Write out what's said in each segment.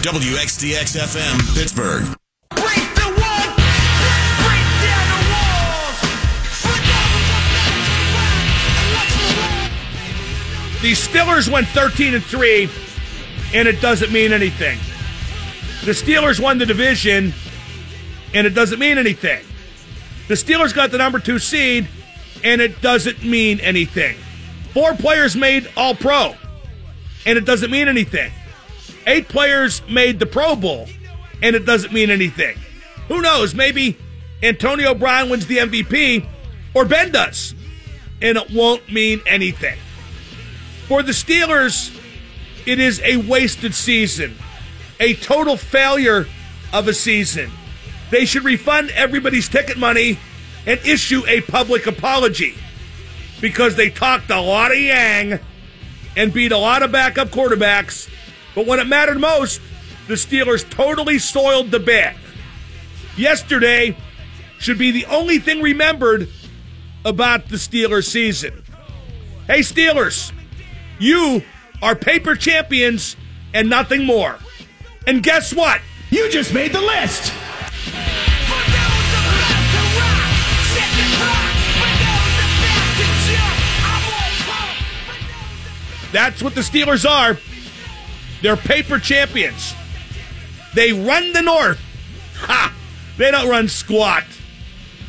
WXDX FM, Pittsburgh. Break the wall, break down the walls. The Steelers went 13 and 3, and it doesn't mean anything. The Steelers won the division, and it doesn't mean anything. The Steelers got the number two seed, and it doesn't mean anything. Four players made All Pro, and it doesn't mean anything. Eight players made the Pro Bowl, and it doesn't mean anything. Who knows? Maybe Antonio Brown wins the MVP, or Ben does, and it won't mean anything. For the Steelers, it is a wasted season, a total failure of a season. They should refund everybody's ticket money and issue a public apology because they talked a lot of yang and beat a lot of backup quarterbacks. But when it mattered most, the Steelers totally soiled the bed. Yesterday should be the only thing remembered about the Steelers season. Hey, Steelers, you are paper champions and nothing more. And guess what? You just made the list. That's what the Steelers are. They're paper champions. They run the North. Ha! They don't run squat.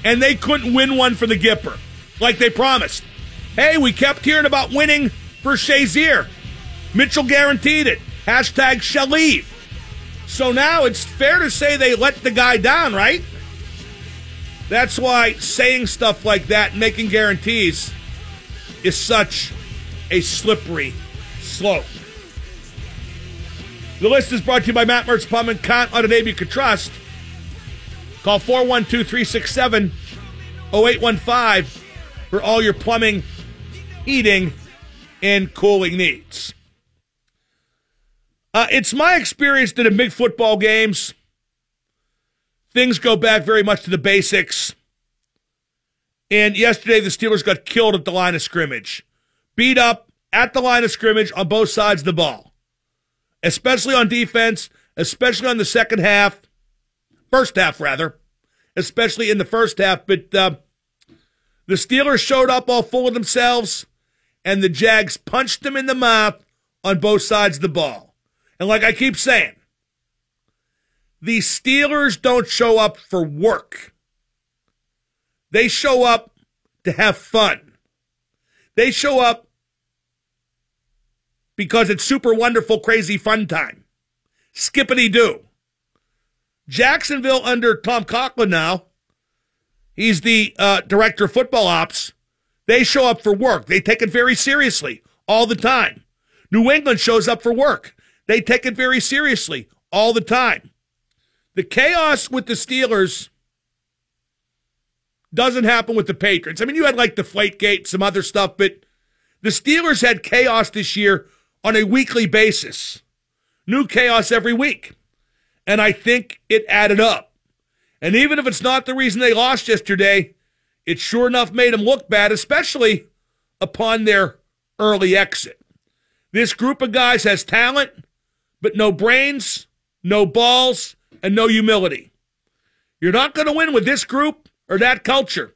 And they couldn't win one for the Gipper like they promised. Hey, we kept hearing about winning for Shazier. Mitchell guaranteed it. Hashtag Shalieve. So now it's fair to say they let the guy down, right? That's why saying stuff like that, making guarantees, is such a slippery slope. The list is brought to you by Matt Mertz Plumbing. Count on a name you can trust. Call 412 367 0815 for all your plumbing, heating, and cooling needs. Uh, it's my experience that in big football games, things go back very much to the basics. And yesterday, the Steelers got killed at the line of scrimmage, beat up at the line of scrimmage on both sides of the ball, especially on defense, especially on the second half, first half rather, especially in the first half. But uh, the Steelers showed up all full of themselves, and the Jags punched them in the mouth on both sides of the ball. And like I keep saying, the Steelers don't show up for work. They show up to have fun. They show up because it's super wonderful, crazy fun time. Skippity doo. Jacksonville under Tom Coughlin now. He's the uh, director of football ops. They show up for work. They take it very seriously all the time. New England shows up for work. They take it very seriously all the time. The chaos with the Steelers doesn't happen with the Patriots. I mean, you had like the Gate, some other stuff, but the Steelers had chaos this year on a weekly basis. New chaos every week. And I think it added up. And even if it's not the reason they lost yesterday, it sure enough made them look bad, especially upon their early exit. This group of guys has talent, but no brains, no balls, and no humility. You're not going to win with this group or that culture.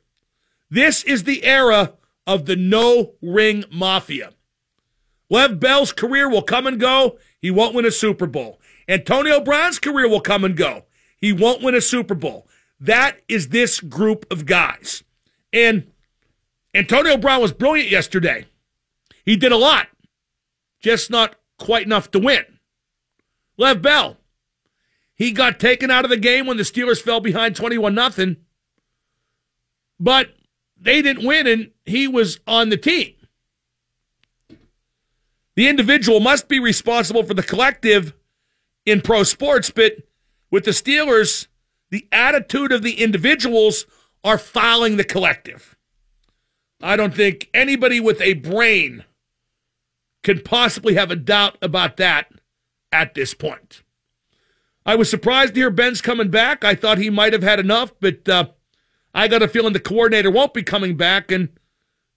This is the era of the no ring mafia. Lev Bell's career will come and go. He won't win a Super Bowl. Antonio Brown's career will come and go. He won't win a Super Bowl. That is this group of guys. And Antonio Brown was brilliant yesterday. He did a lot, just not quite enough to win. Lev Bell, he got taken out of the game when the Steelers fell behind 21 nothing. But they didn't win and he was on the team. The individual must be responsible for the collective in pro sports, but with the Steelers, the attitude of the individuals are fouling the collective. I don't think anybody with a brain can possibly have a doubt about that at this point. I was surprised to hear Ben's coming back. I thought he might have had enough, but uh, I got a feeling the coordinator won't be coming back, and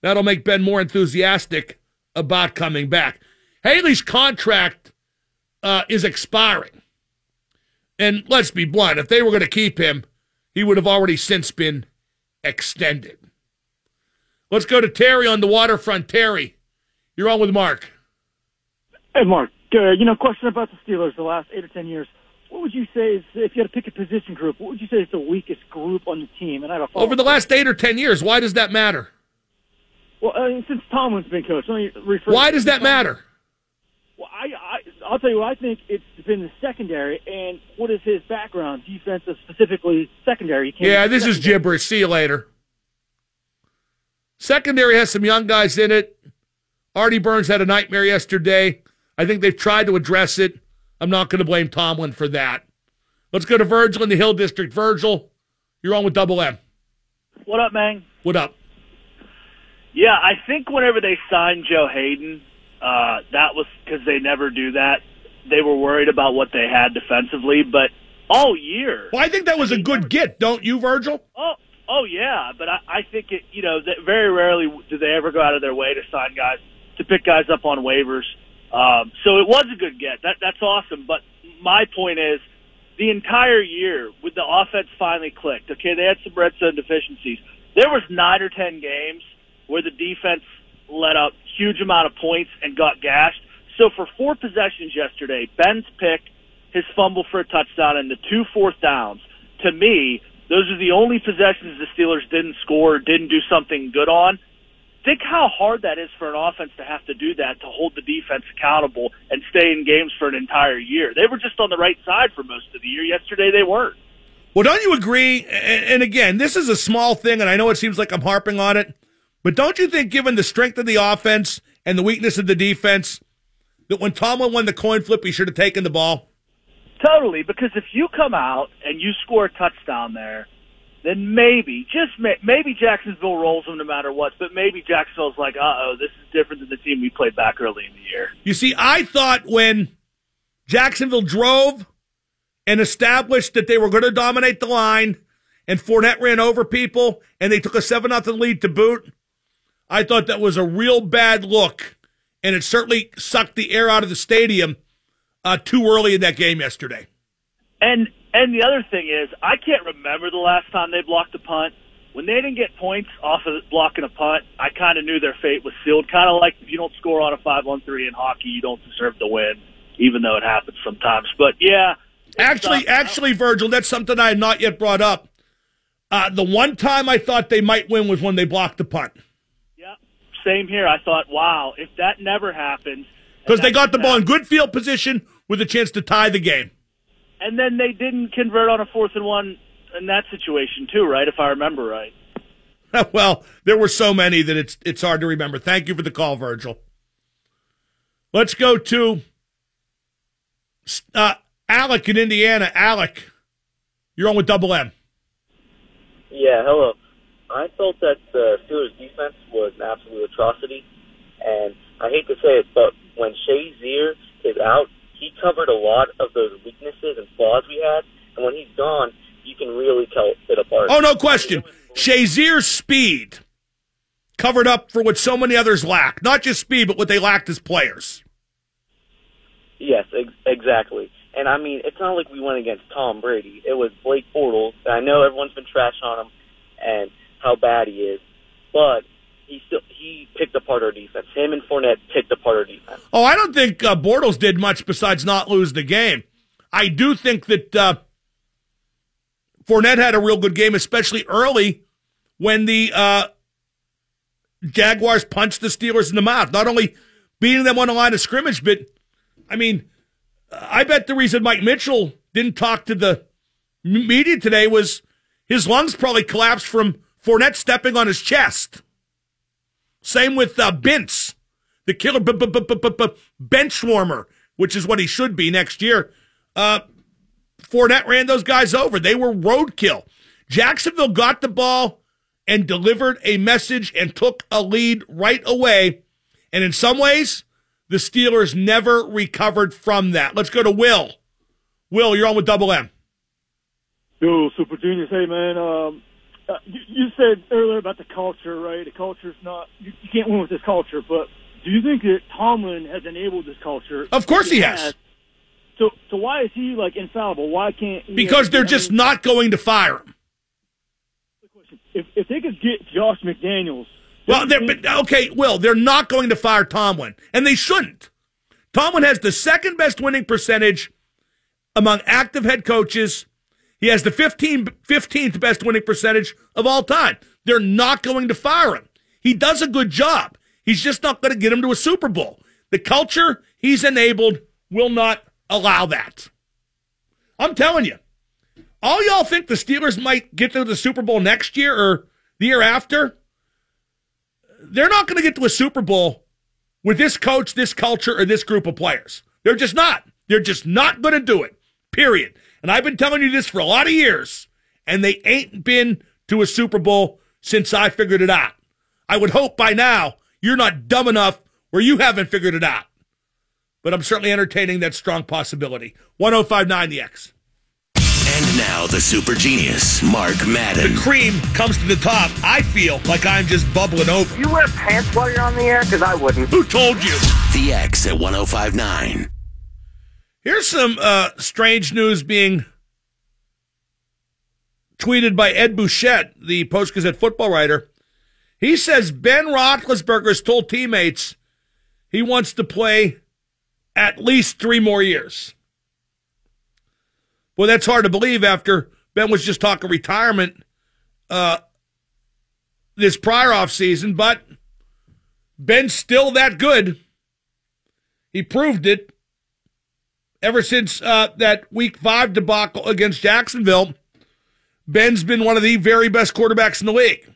that'll make Ben more enthusiastic about coming back. Haley's contract uh, is expiring. And let's be blunt, if they were going to keep him, he would have already since been extended. Let's go to Terry on the waterfront. Terry, you're on with Mark. Hey, Mark. Uh, you know, question about the Steelers the last eight or ten years. What would you say is, if you had to pick a position group, what would you say is the weakest group on the team? And I have a. Over the last eight or ten years, why does that matter? well, I mean, since Tomlin's been coach, let me refer. Why does that matter? Well, I, I, I'll tell you what I think it's been the secondary, and what is his background, defensive, specifically secondary. Yeah, from this is gibberish. See you later. Secondary has some young guys in it. Artie Burns had a nightmare yesterday. I think they've tried to address it. I'm not going to blame Tomlin for that. Let's go to Virgil in the Hill District. Virgil, you're on with Double M. What up, man? What up? Yeah, I think whenever they signed Joe Haden, uh, that was because they never do that. They were worried about what they had defensively, but all year, Well, I think that was a good get, don't you, Virgil? oh, oh yeah. But I, I think it, you know, that very rarely do they ever go out of their way to sign guys to pick guys up on waivers. Um, so it was a good get. That that's awesome. But my point is, the entire year, with the offense finally clicked. Okay, they had some red zone deficiencies. There was nine or ten games where the defense let up huge amount of points and got gashed. So for four possessions yesterday, Ben's pick, his fumble for a touchdown, and the two fourth downs. To me, those are the only possessions the Steelers didn't score, didn't do something good on. Think how hard that is for an offense to have to do that to hold the defense accountable and stay in games for an entire year. They were just on the right side for most of the year. Yesterday, they weren't. Well, don't you agree? And again, this is a small thing, and I know it seems like I'm harping on it, but don't you think, given the strength of the offense and the weakness of the defense, that when Tomlin won the coin flip, he should have taken the ball? Totally, because if you come out and you score a touchdown there, then maybe, just may, maybe Jacksonville rolls them no matter what. But maybe Jacksonville's like, uh oh, this is different than the team we played back early in the year. You see, I thought when Jacksonville drove and established that they were going to dominate the line, and Fournette ran over people, and they took a seven nothing lead to boot. I thought that was a real bad look, and it certainly sucked the air out of the stadium uh, too early in that game yesterday. And and the other thing is, I can't remember the last time they blocked a punt. When they didn't get points off of blocking a punt, I kind of knew their fate was sealed. Kind of like if you don't score on a five-on-three in hockey, you don't deserve to win, even though it happens sometimes. But yeah, Actually, tough. actually, Virgil, that's something I had not yet brought up. Uh, the one time I thought they might win was when they blocked the punt same here. I thought, wow, if that never happens, because they got the ball in good field position with a chance to tie the game. and then they didn't convert on a fourth and one in that situation too, right? If I remember right. well, there were so many that it's it's hard to remember. Thank you for the call, Virgil. Let's go to uh, Alec in Indiana. Alec, you're on with Double M. Yeah, hello. I felt that the Steelers' defense was an absolute atrocity, and I hate to say it, but when Shazier is out, he covered a lot of those weaknesses and flaws we had, and when he's gone, you can really tell it apart. Oh, no question. Shazier's speed covered up for what so many others lack. Not just speed, but what they lacked as players. Yes, ex- exactly. And I mean, it's not like we went against Tom Brady. It was Blake Bortles. I know everyone's been trash on him and how bad he is, but he still he picked apart our defense. Him and Fournette picked apart our defense. Oh, I don't think uh, Bortles did much besides not lose the game. I do think that uh, Fournette had a real good game, especially early when the uh, Jaguars punched the Steelers in the mouth. Not only beating them on the line of scrimmage, but I mean, I bet the reason Mike Mitchell didn't talk to the media today was his lungs probably collapsed from Fournette stepping on his chest. Same with uh, Vince, the killer b- b- b- b- b- bench warmer, which is what he should be next year. Uh, Fournette ran those guys over. They were roadkill. Jacksonville got the ball and delivered a message and took a lead right away. And in some ways, the Steelers never recovered from that. Let's go to Will. Will, you're on with Double M. Yo, Super Genius. Hey, man. Um, uh, you, you said earlier about the culture, right? The culture's not. You, you can't win with this culture. But do you think that Tomlin has enabled this culture? Of course he has. So, so why is he like infallible? Why can't? he- Because they're I just mean, not going to fire him. If, if they could get Josh McDaniels, Well, they're, but, okay, Will, they're not going to fire Tomlin, and they shouldn't. Tomlin has the second best winning percentage among active head coaches. He has the 15, 15th best winning percentage of all time. They're not going to fire him. He does a good job. He's just not going to get him to a Super Bowl. The culture he's enabled will not allow that. I'm telling you. All y'all think the Steelers might get to the Super Bowl next year or the year after? they're not going to get to a Super Bowl with this coach, this culture, or this group of players. They're just not. They're just not going to do it. Period. And I've been telling you this for a lot of years, and they ain't been to a Super Bowl since I figured it out. I would hope by now you're not dumb enough where you haven't figured it out. But I'm certainly entertaining that strong possibility. 1059 the X. And now the super genius, Mark Madden. The cream comes to the top. I feel like I'm just bubbling over. You wear pants while you're on the air? Because I wouldn't. Who told you? The X at 1059. Here's some uh, strange news being tweeted by Ed Bouchette, the Post Gazette football writer. He says Ben Roethlisberger has told teammates he wants to play at least three more years. Well, that's hard to believe after Ben was just talking retirement uh, this prior offseason, but Ben's still that good. He proved it ever since uh, that week five debacle against Jacksonville, Ben's been one of the very best quarterbacks in the league.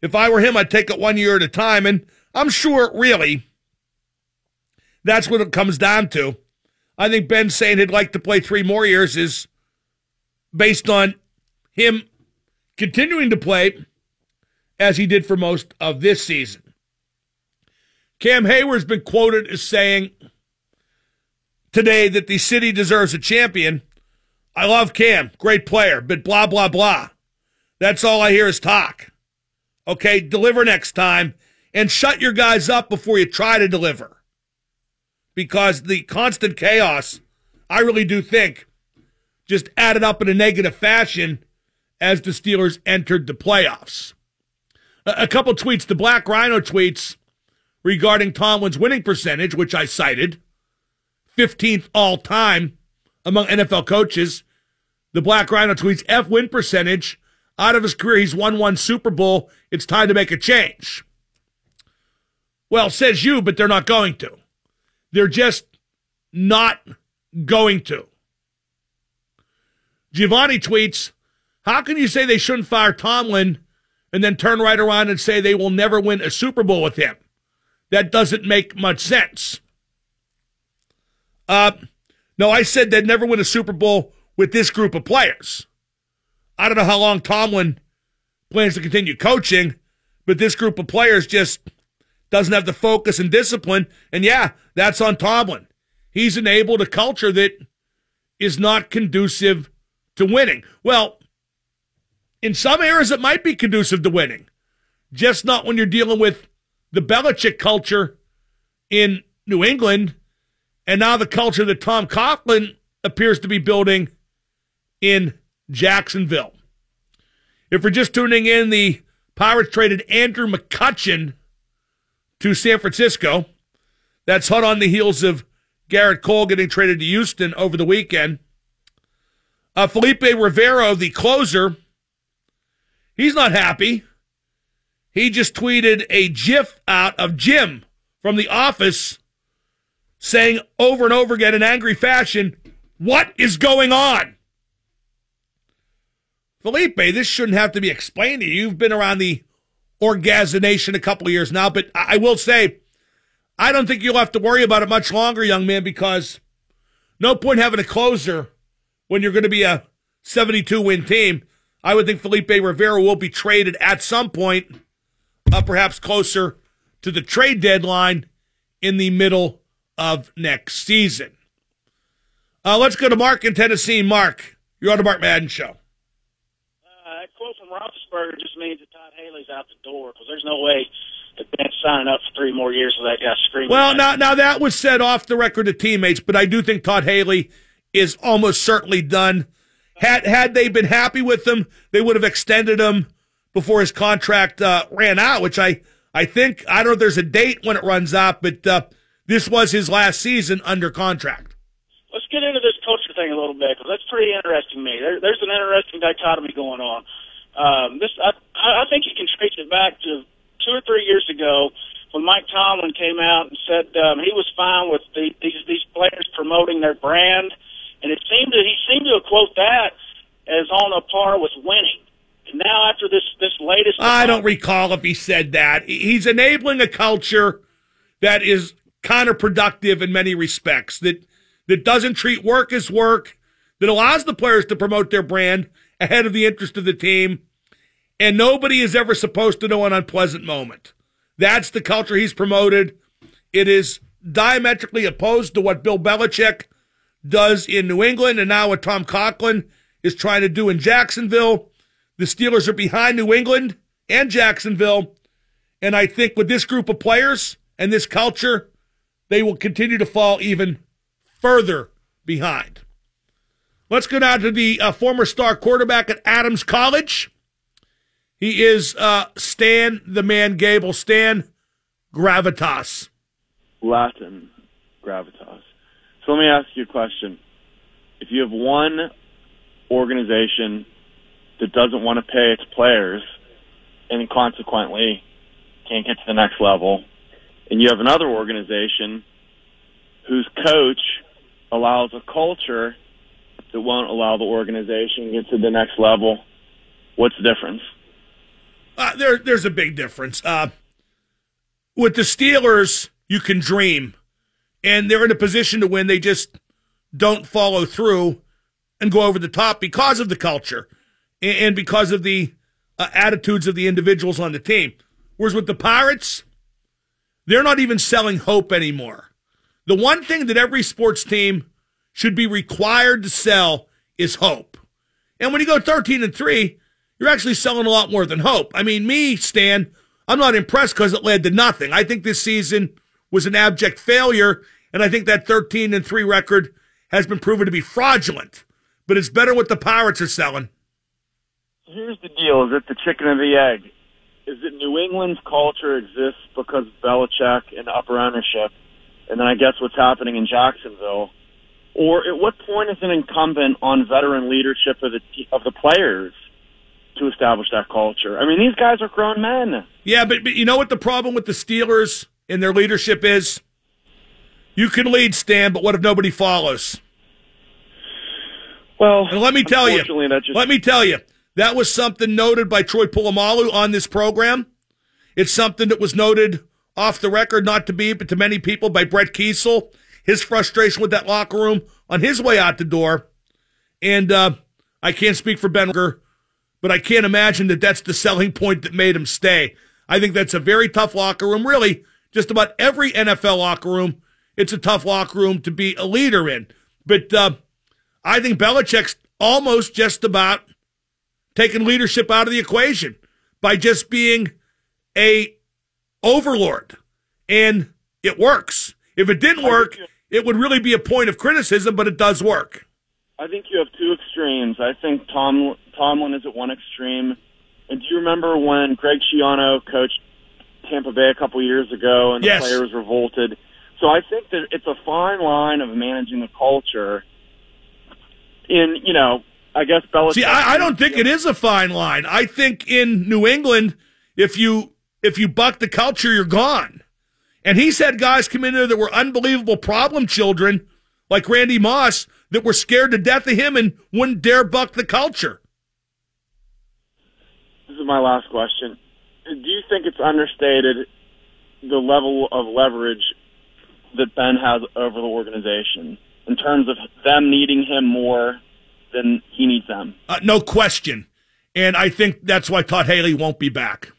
If I were him, I'd take it one year at a time. And I'm sure, really, that's what it comes down to. I think Ben saying he'd like to play three more years is based on him continuing to play as he did for most of this season. Cam Heyward's been quoted as saying, today that the city deserves a champion. I love Cam, great player, but blah, blah, blah. That's all I hear is talk. Okay, deliver next time and shut your guys up before you try to deliver. Because the constant chaos, I really do think, just added up in a negative fashion as the Steelers entered the playoffs. A, couple tweets, the Black Rhino tweets regarding Tomlin's winning percentage, which I cited. 15th all time among NFL coaches. The Black Rhino tweets F win percentage. Out of his career, he's won one Super Bowl. It's time to make a change. Well, says you, but they're not going to. They're just not going to. Giovanni tweets, How can you say they shouldn't fire Tomlin and then turn right around and say they will never win a Super Bowl with him? That doesn't make much sense. Uh, no, I said they'd never win a Super Bowl with this group of players. I don't know how long Tomlin plans to continue coaching, but this group of players just doesn't have the focus and discipline. And yeah, that's on Tomlin. He's enabled a culture that is not conducive to winning. Well, in some areas, it might be conducive to winning, just not when you're dealing with the Belichick culture in New England and now the culture that Tom Coughlin appears to be building in Jacksonville. If we're just tuning in, the Pirates traded Andrew McCutchen to San Francisco. That's hot on the heels of Gerrit Cole getting traded to Houston over the weekend. Uh, Felipe Rivero, the closer, he's not happy. He just tweeted a GIF out of Jim from The Office saying over and over again in angry fashion, What is going on? Felipe, this shouldn't have to be explained to you. You've been around the Orgasmination a couple years now, but I I will say, I don't think you'll have to worry about it much longer, young man, because no point having a closer when you're going to be a 72 win team. I would think Felipe Rivero will be traded at some point, uh, perhaps closer to the trade deadline in the middle of next season. Uh, let's go to Mark in Tennessee. Mark, you're on the Mark Madden Show. Uh, that quote from Roethlisberger just means that Todd Haley's out the door because there's no way against signing up for three more years with that guy screaming. Well, now now that was said off the record to teammates, but I do think Todd Haley is almost certainly done. Had had they been happy with him, they would have extended him before his contract uh, ran out. Which I I think I don't know if there's a date when it runs out, but uh, this was his last season under contract. let's get into this culture thing a little bit because that's pretty interesting to me. There, there's an interesting dichotomy going on. Um, this, I, I think you can trace it back to two or three years ago when Mike Tomlin came out and said um, he was fine with the, these these players promoting their brand, and it seemed to he seemed to quote that as on a par with winning. And now after this this latest, I don't recall if he said that. He's enabling a culture that is counterproductive in many respects. That that doesn't treat work as work. That allows the players to promote their brand ahead of the interest of the team. And nobody is ever supposed to know an unpleasant moment. That's the culture he's promoted. It is diametrically opposed to what Bill Belichick does in New England and now what Tom Coughlin is trying to do in Jacksonville. The Steelers are behind New England and Jacksonville. And I think with this group of players and this culture, they will continue to fall even further behind. Let's go down to the uh, former star quarterback at Adams College. He is uh, Stan the Man Gable. Stan Gravitas. Latin gravitas. So let me ask you a question. If you have one organization that doesn't want to pay its players and consequently can't get to the next level, and you have another organization whose coach allows a culture that won't allow the organization to get to the next level, what's the difference? Uh, there, there's a big difference. Uh, with the Steelers, you can dream, and they're in a position to win. They just don't follow through and go over the top because of the culture and, because of the uh, attitudes of the individuals on the team. Whereas with the Pirates, they're not even selling hope anymore. The one thing that every sports team should be required to sell is hope. And when you go 13 and 3, you're actually selling a lot more than hope. I mean, me, Stan, I'm not impressed because it led to nothing. I think this season was an abject failure, and I think that 13 and 3 record has been proven to be fraudulent. But it's better what the Pirates are selling. Here's the deal: is it the chicken and the egg? Is it New England's culture exists because of Belichick and upper ownership, and then I guess what's happening in Jacksonville? Or at what point is it incumbent on veteran leadership of the of the players to establish that culture? I mean, these guys are grown men. Yeah, but, but you know what the problem with the Steelers and their leadership is? You can lead, Stan, but what if nobody follows? Well, and let me tell you, that just- let me tell you, that was something noted by Troy Polamalu on this program. It's something that was noted off the record, not to be, but to many people by Brett Keisel. His frustration with that locker room on his way out the door. And uh, I can't speak for Ben, Walker, but I can't imagine that that's the selling point that made him stay. I think that's a very tough locker room. Really, just about every NFL locker room, it's a tough locker room to be a leader in. But uh, I think Belichick's almost just about taking leadership out of the equation by just being a overlord. And it works. If it didn't work, it would really be a point of criticism, but it does work. I think you have two extremes. I think Tom Tomlin is at one extreme. And do you remember when Greg Schiano coached Tampa Bay a couple years ago and the Yes. players revolted? So I think that it's a fine line of managing the culture. In you know, I guess Belichick. See, I, I don't think it is a fine line. I think in New England, if you if you buck the culture, you're gone. And he's had guys come in there that were unbelievable problem children, like Randy Moss, that were scared to death of him and wouldn't dare buck the culture. This is my last question. Do you think it's understated the level of leverage that Ben has over the organization in terms of them needing him more than he needs them? Uh, no question. And I think that's why Todd Haley won't be back.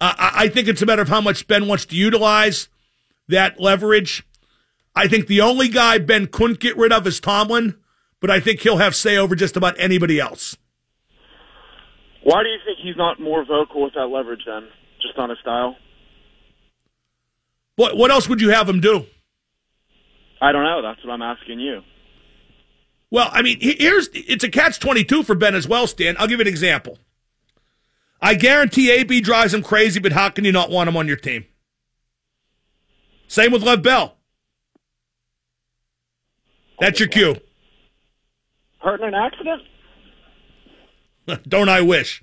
Uh, I I think it's a matter of how much Ben wants to utilize that leverage. I think the only guy Ben couldn't get rid of is Tomlin, but I think he'll have say over just about anybody else. Why do you think he's not more vocal with that leverage then? Just on his style? What what else would you have him do? I don't know. That's what I'm asking you. Well, I mean, here's it's a catch twenty two for Ben as well, Stan. I'll give you an example. I guarantee AB drives him crazy, but how can you not want him on your team? Same with Lev Bell. That's your cue. Hurt in an accident? Don't I wish?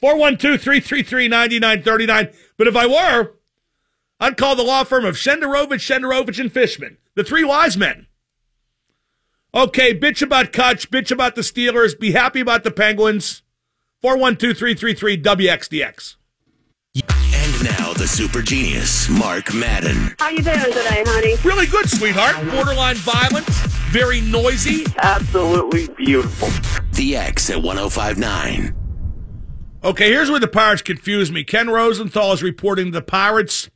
412 333 9939. But if I were, I'd call the law firm of Shenderovich, Shenderovich, and Fishman, the three wise men. Okay, bitch about Cutch, bitch about the Steelers, be happy about the Penguins. 412 333 WXDX. And now the super genius, Mark Madden. How are you doing today, honey? Really good, sweetheart. Borderline violent, very noisy. Absolutely beautiful. The X at 1059. Okay, here's where the Pirates confuse me. Ken Rosenthal is reporting the Pirates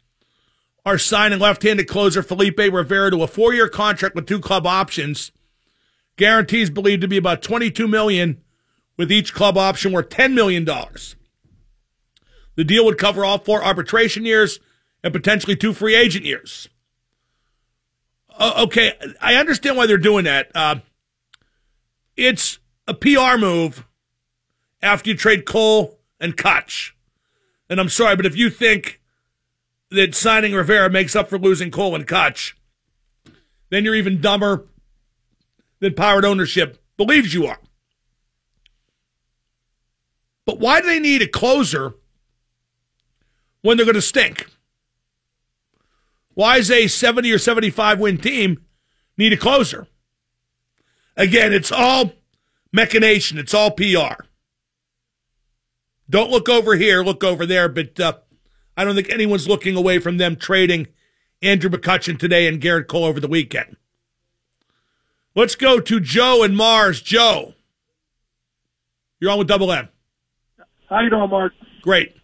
are signing left-handed closer Felipe Rivero to a four-year contract with two club options. Guarantees believed to be about 22 million, with each club option worth 10 million dollars. The deal would cover all four arbitration years and potentially two free agent years. Uh, okay, I understand why they're doing that. Uh, it's a PR move after you trade Cole and Cutch. And I'm sorry, but if you think that signing Rivero makes up for losing Cole and Cutch, then you're even dumber than Pirate ownership believes you are. But why do they need a closer when they're going to stink? Why does a 70 or 75 win team need a closer? Again, it's all machination, it's all PR. Don't look over here, look over there, but uh, I don't think anyone's looking away from them trading Andrew McCutchen today and Gerrit Cole over the weekend. Let's go to Joe and Mars. Joe, you're on with Double M. How you doing, Mark? Great.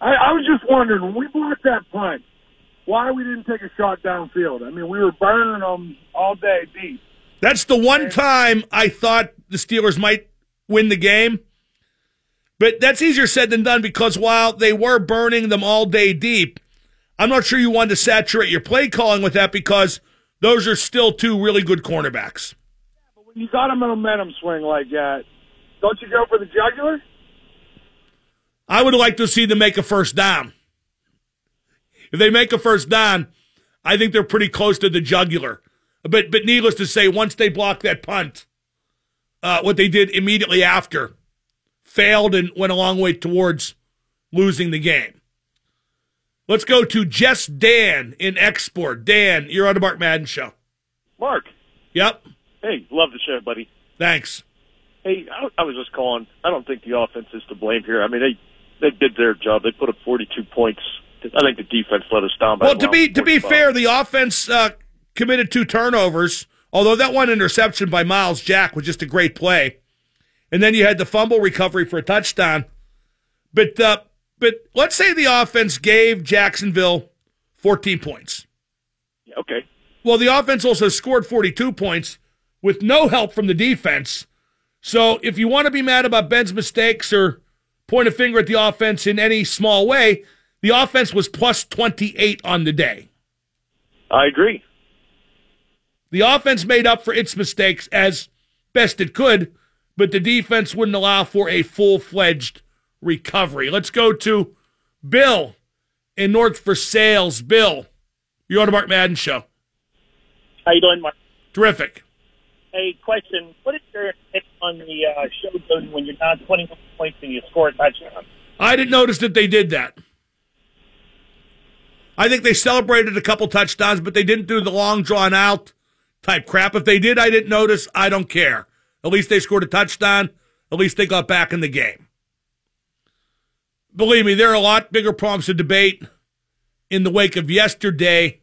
I, I was just wondering when we blocked that punt, why we didn't take a shot downfield. I mean, we were burning them all day deep. That's the one time I thought the Steelers might win the game. But that's easier said than done because while they were burning them all day deep, I'm not sure you wanted to saturate your play calling with that because those are still two really good cornerbacks. But When you got a momentum swing like that, don't you go for the jugular? I would like to see them make a first down. If they make a first down, I think they're pretty close to the jugular. But but needless to say, once they blocked that punt, uh, what they did immediately after failed and went a long way towards losing the game. Let's go to Jess Dan in Export. Dan, you're on the Mark Madden show. Mark. Yep. Hey, love the show, buddy. Thanks. Hey, I, I was just calling. I don't think the offense is to blame here. I mean, they they did their job. They put up 42 points. I think the defense let us down by Well, to be to be fair, the offense uh, committed two turnovers. Although that one interception by Myles Jack was just a great play, and then you had the fumble recovery for a touchdown. But uh, but let's say the offense gave Jacksonville 14 points. Okay. Well, the offense also scored 42 points with no help from the defense. So if you want to be mad about Ben's mistakes or point a finger at the offense in any small way, the offense was plus 28 on the day. I agree. The offense made up for its mistakes as best it could, but the defense wouldn't allow for a full fledged recovery. Let's go to Bill in North Versailles. Bill, you're on the Mark Madden show. How you doing, Mark? Terrific. Hey, question. What is your take on the uh, showdown when you're down 21 points and you score a touchdown? I didn't notice that they did that. I think they celebrated a couple touchdowns, but they didn't do the long drawn out type crap. If they did, I didn't notice. I don't care. At least they scored a touchdown. At least they got back in the game. Believe me, there are a lot bigger problems to debate in the wake of yesterday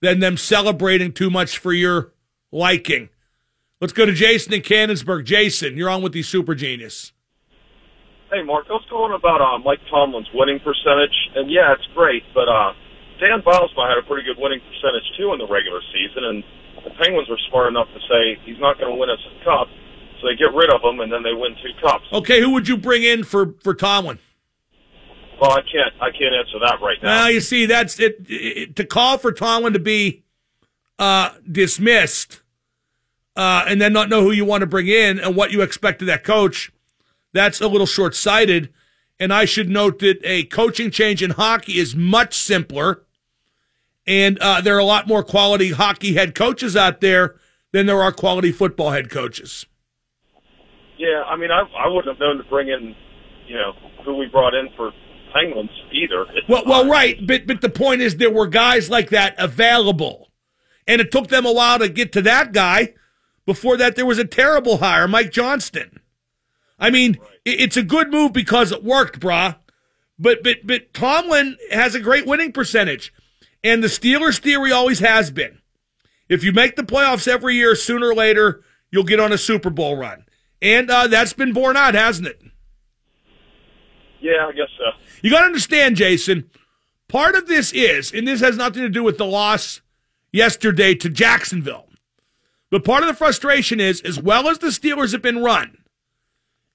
than them celebrating too much for your liking. Let's go to Jason in Canonsburg. Jason, you're on with the Super Genius. Hey, Mark, I was calling about uh, Mike Tomlin's winning percentage, and yeah, it's great, but uh, Dan Bylsma had a pretty good winning percentage too in the regular season, and the Penguins were smart enough to say he's not going to win us a cup, so they get rid of him, and then they win two cups. Okay, who would you bring in for, for Tomlin? Well, I can't. I can't answer that right now. Well, you see, that's it, it- to call for Tomlin to be uh, dismissed uh, and then not know who you want to bring in and what you expect of that coach. That's a little short sighted. And I should note that a coaching change in hockey is much simpler, and uh, there are a lot more quality hockey head coaches out there than there are quality football head coaches. Yeah, I mean, I I wouldn't have known to bring in, you know, who we brought in for Penguins either. Well, well, right, but but the point is there were guys like that available, and it took them a while to get to that guy. Before that, there was a terrible hire, Mike Johnston. I mean, it- it's a good move because it worked, brah. But but but Tomlin has a great winning percentage, and the Steelers' theory always has been: if you make the playoffs every year, sooner or later you'll get on a Super Bowl run, and uh, that's been borne out, hasn't it? yeah, I guess so. You got to understand, Jason. Part of this is, and this has nothing to do with the loss yesterday to Jacksonville, but part of the frustration is, as well as the Steelers have been run,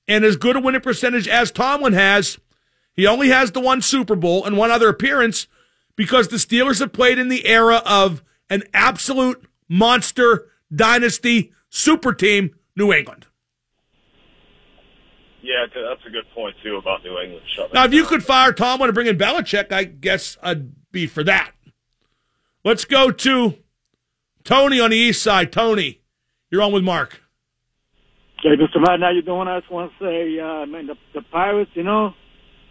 and as good a winning percentage as Tomlin has, he only has the one Super Bowl and one other appearance because the Steelers have played in the era of an absolute monster dynasty super team, New England. Yeah, that's a good point too about New England. Shut Now, if you could fire Tomlin and bring in Belichick, I guess I'd be for that. Let's go to Tony on the east side. Tony, you're on with Mark. Hey, Mr. Madden, how you doing? I just want to say, uh, man, the, the Pirates, you know,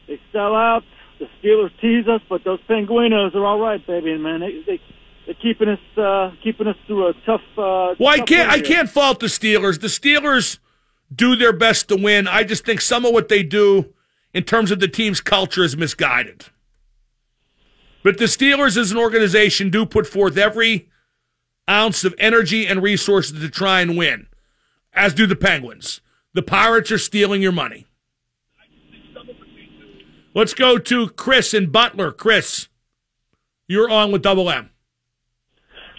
they sell out. The Steelers tease us, but those Penguinos are all right, baby, man. They, they they're keeping us uh, keeping us through a tough. Uh, Well, I can't. I can't fault the Steelers. The Steelers do their best to win. I just think some of what they do in terms of the team's culture is misguided. But the Steelers, as an organization, do put forth every ounce of energy and resources to try and win, as do the Penguins. The Pirates are stealing your money. Let's go to Chris in Butler. Chris, you're on with Double M.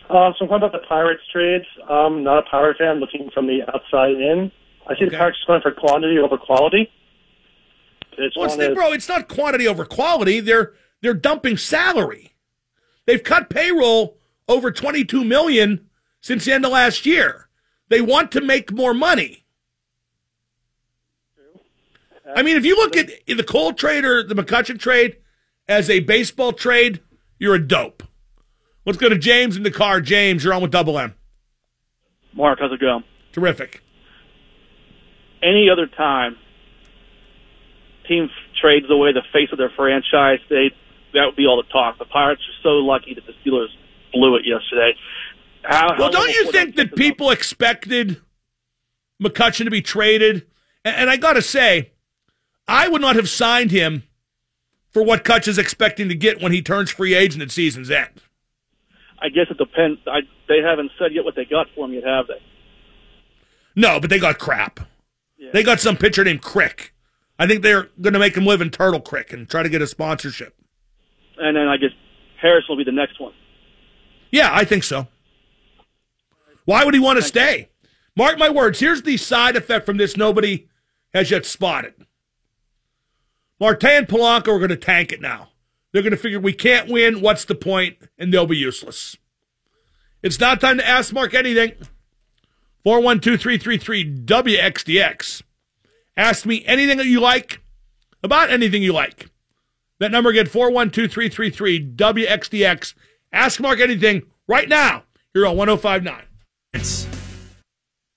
Uh, so I'm about the Pirates trades. I'm not a Pirate fan looking from the outside in. I see the Pirates going for quantity over quality. It's Well, it's bro, it's not quantity over quality. They're they're dumping salary. They've cut payroll over 22 million since the end of last year. They want to make more money. I mean, if you look at the Cole trade or the McCutchen trade as a baseball trade, you're a dope. Let's go to James in the car. James, you're on with Double M. Mark, how's it going? Terrific. Any other time, team f- trades away the face of their franchise, they that would be all the talk. The Pirates are so lucky that the Steelers blew it yesterday. How, Well, how don't you think that people expected McCutchen to be traded? And, and I got to say, I would not have signed him for what Cutch is expecting to get when he turns free agent at season's end. I guess it depends. I, they haven't said yet what they got for him yet, have they? No, but they got crap. They got some pitcher named Crick. I think they're going to make him live in Turtle Creek and try to get a sponsorship. And then I guess Harris will be the next one. Yeah, I think so. Why would he want to stay? Mark my words. Here's the side effect from this nobody has yet spotted. Marte and Polanco are going to tank it now. They're going to figure we can't win. What's the point? And they'll be useless. It's not time to ask Mark anything. 412 WXDX. Ask me anything that you like about anything you like. That number again, 412 WXDX. Ask Mark anything right now. You're on 1059.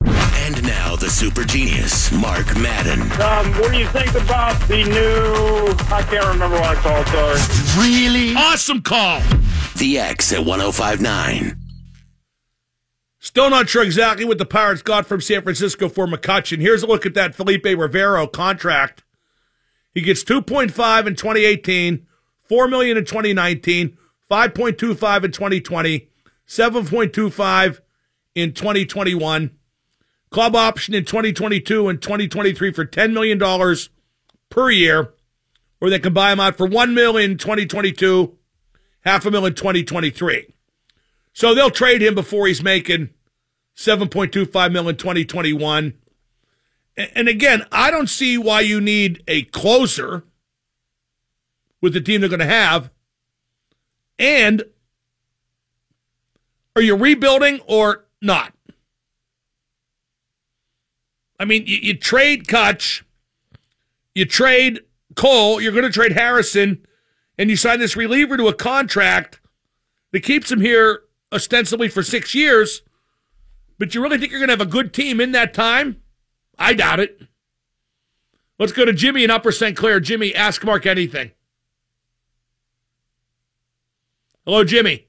And now the super genius, Mark Madden. Um, what do you think about the new? I can't remember what I called. Sorry. Really? Awesome call. The X at 1059. Still not sure exactly what the Pirates got from San Francisco for McCutchen. Here's a look at that Felipe Rivero contract. He gets 2.5 in 2018, 4 million in 2019, 5.25 in 2020, 7.25 in 2021. Club option in 2022 and 2023 for $10 million per year, or they can buy him out for 1 million in 2022, half a million in 2023. So they'll trade him before he's making 7.25 million in 2021. And again, I don't see why you need a closer with the team they're going to have? And are you rebuilding or not? I mean, you, you trade Cutch, you trade Cole, you're going to trade Harrison, and you sign this reliever to a contract that keeps him here ostensibly for six years. But you really think you're going to have a good team in that time? I doubt it. Let's go to Jimmy in Upper St. Clair. Jimmy, ask Mark anything. Hello, Jimmy.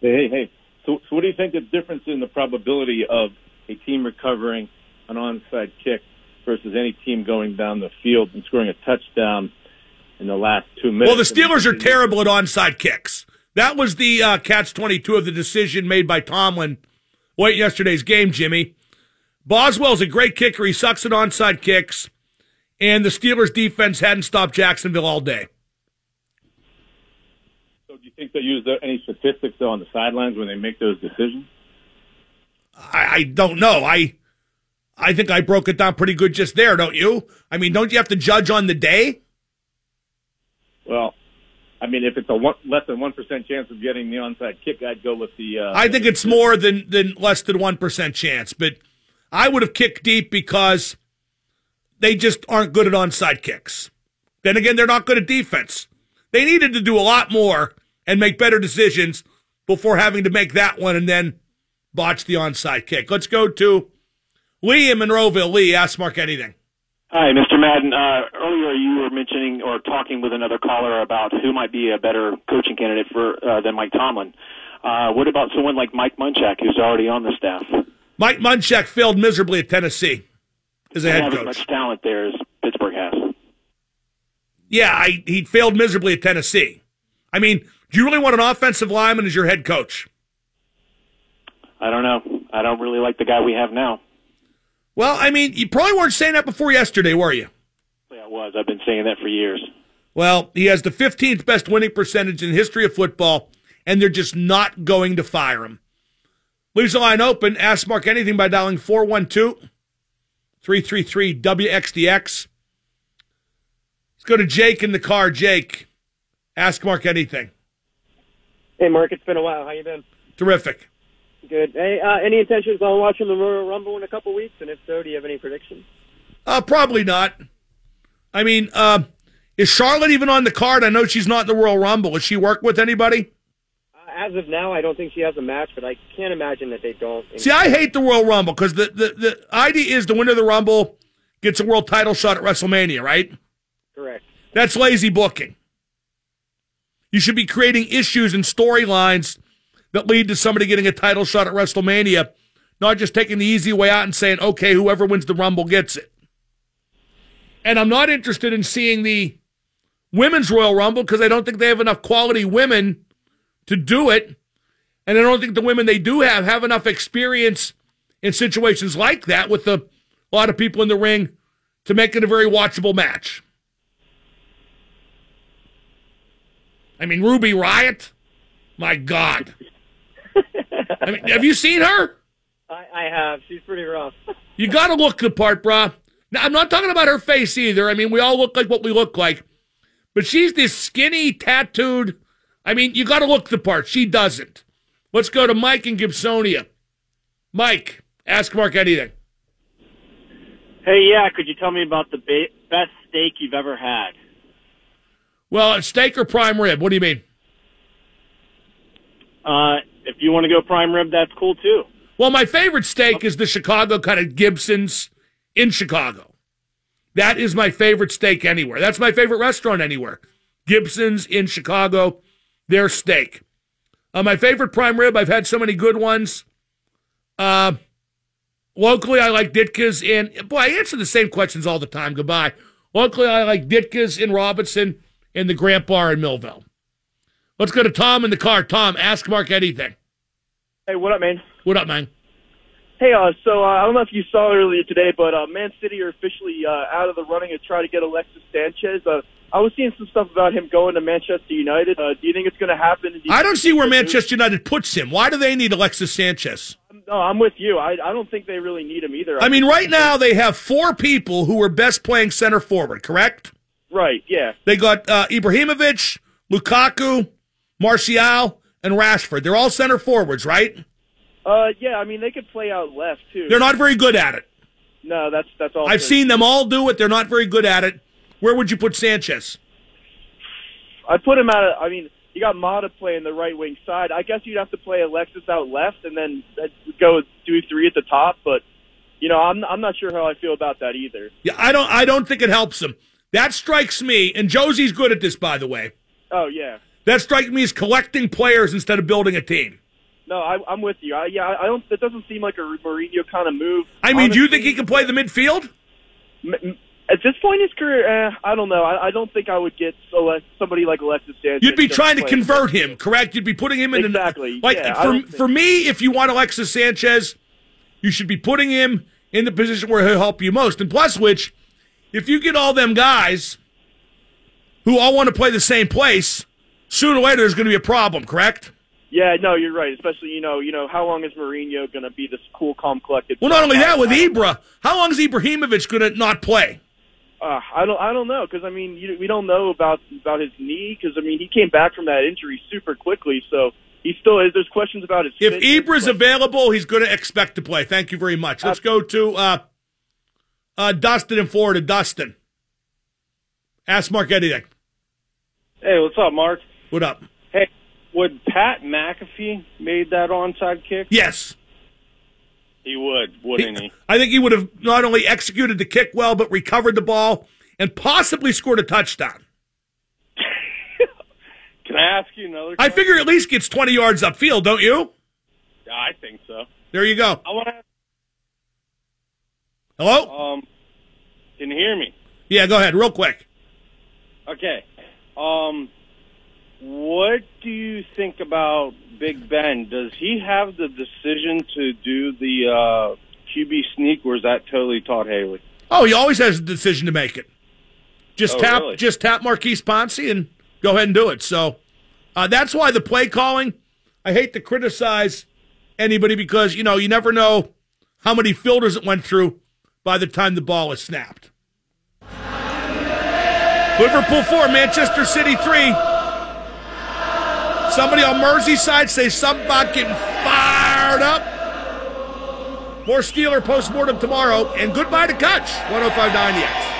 Hey, hey, hey. So, so what do you think the difference in the probability of a team recovering an onside kick versus any team going down the field and scoring a touchdown in the last two minutes? Well, the Steelers are terrible at onside kicks. That was the uh, catch 22 of the decision made by Tomlin late yesterday's game, Jimmy. Boswell's a great kicker. He sucks at onside kicks. And the Steelers defense hadn't stopped Jacksonville all day. So do you think they use any statistics though on the sidelines when they make those decisions? I, I don't know. I I think I broke it down pretty good just there, don't you? I mean, don't you have to judge on the day? Well, I mean, if it's a one, less than one percent chance of getting the onside kick, I'd go with the. Uh, I think it's more than than less than one percent chance, but I would have kicked deep because they just aren't good at onside kicks. Then again, they're not good at defense. They needed to do a lot more and make better decisions before having to make that one and then botch the onside kick. Let's go to Lee in Monroeville. Lee, ask Mark anything. Hi, Mr. Madden. Uh, earlier you were mentioning or talking with another caller about who might be a better coaching candidate for uh, than Mike Tomlin. Uh, what about someone like Mike Munchak, who's already on the staff? Mike Munchak failed miserably at Tennessee as a head have as coach. much talent there as Pittsburgh has. Yeah, I, he failed miserably at Tennessee. I mean, do you really want an offensive lineman as your head coach? I don't know. I don't really like the guy we have now. Well, I mean, you probably weren't saying that before yesterday, were you? Yeah, I was. I've been saying that for years. Well, he has the 15th best winning percentage in the history of football, and they're just not going to fire him. Leaves the line open. Ask Mark anything by dialing 412 333 WXDX. Let's go to Jake in the car. Jake, ask Mark anything. Hey, Mark, it's been a while. How you been? Terrific. Good. Hey, uh, any intentions on watching the Royal Rumble in a couple weeks? And if so, do you have any predictions? Uh, probably not. I mean, uh, is Charlotte even on the card? I know she's not in the Royal Rumble. Does she work with anybody? Uh, as of now, I don't think she has a match, but I can't imagine that they don't. See, I hate the Royal Rumble because the, the, the idea is the winner of the Rumble gets a world title shot at WrestleMania, right? Correct. That's lazy booking. You should be creating issues and storylines that lead to somebody getting a title shot at WrestleMania, not just taking the easy way out and saying, okay, whoever wins the Rumble gets it. And I'm not interested in seeing the women's Royal Rumble because I don't think they have enough quality women to do it. And I don't think the women they do have have enough experience in situations like that with a lot of people in the ring to make it a very watchable match. I mean, Ruby Riott? My God. I mean, have you seen her? I, I have. She's pretty rough. You got to look the part, brah. Now, I'm not talking about her face either. I mean, we all look like what we look like. But she's this skinny, tattooed. I mean, you got to look the part. She doesn't. Let's go to Mike and Gibsonia. Mike, ask Mark anything. Hey, yeah, could you tell me about the ba- best steak you've ever had? Well, steak or prime rib? What do you mean? Uh, if you want to go prime rib, that's cool too. Well, my favorite steak is the Chicago kind of Gibson's in Chicago. That is my favorite steak anywhere. That's my favorite restaurant anywhere. Gibson's in Chicago, their steak. Uh, my favorite prime rib, I've had so many good ones. Uh, locally, I like Ditka's in. Boy, I answer the same questions all the time. Goodbye. Locally, I like Ditka's in Robinson and the Grant Bar in Millvale. Let's go to Tom in the car. Tom, ask Mark anything. Hey, what up, man? What up, man? Hey, uh, so uh, I don't know if you saw earlier today, but uh, Man City are officially uh, out of the running to try to get Alexis Sanchez. Uh, I was seeing some stuff about him going to Manchester United. Uh, do you think it's going to happen? Do I don't see where Manchester United puts him. Why do they need Alexis Sanchez? No, I'm with you. I, I don't think they really need him either. I mean, right now they have four people who are best playing center forward, correct? Right. Yeah. They got uh, Ibrahimovic, Lukaku, Martial, and Rashford. They're all center forwards, right? Uh, yeah. I mean, they could play out left too. They're not very good at it. No, that's that's all. I've seen them all do it. They're not very good at it. Where would you put Sanchez? I put him out. Of, I mean, you got Mata playing the right wing side. I guess you'd have to play Alexis out left and then uh, go do three at the top. But you know, I'm I'm not sure how I feel about that either. Yeah, I don't. I don't think it helps them. That strikes me, and Josie's good at this, by the way. Oh yeah. That strikes me as collecting players instead of building a team. No, I, I'm with you. I, yeah, I don't. It doesn't seem like a Mourinho kind of move. I mean, do you think he can play the midfield? At this point in his career, eh, I don't know. I, I don't think I would get somebody like Alexis Sanchez. You'd be trying to convert him, correct? You'd be putting him in Exactly, An, like yeah, for for me, if you want Alexis Sanchez, you should be putting him in the position where he'll help you most. And plus, which if you get all them guys who all want to play the same place, sooner or later there's going to be a problem, correct? Yeah, no, you're right. Especially, you know, you know, how long is Mourinho going to be this cool, calm, collected? Well, not only that, with Ibra, how long is Ibrahimovic going to not play? Uh, I don't, I don't know, because I mean, you, we don't know about about his knee, because I mean, he came back from that injury super quickly, so he still is. There's questions about his. If Ibra's available, he's going to expect to play. Thank you very much. Let's go to uh, uh, Dustin in Florida. Dustin, ask Mark anything. Hey, what's up, Mark? What up? Hey, would Pat McAfee made that onside kick? Yes. He would, wouldn't he? I think he would have not only executed the kick well, but recovered the ball and possibly scored a touchdown. Can I ask you another? Question? I figure at least gets 20 yards upfield, don't you? Yeah, I think so. There you go. I want to. Hello? Um, can you hear me? Yeah, go ahead, real quick. Okay. Um, what do you think about Big Ben? Does he have the decision to do the uh, QB sneak, or is that totally Todd Haley? Oh, he always has a decision to make it. Just Oh, tap, really? just tap Maurkice Pouncey and go ahead and do it. So uh, that's why the play calling. I hate to criticize anybody because you know you never know how many filters it went through by the time the ball is snapped. Liverpool four, Manchester City three. Somebody on Merseyside say about getting fired up. More Steeler postmortem tomorrow, and goodbye to Cutch. 1059 The X.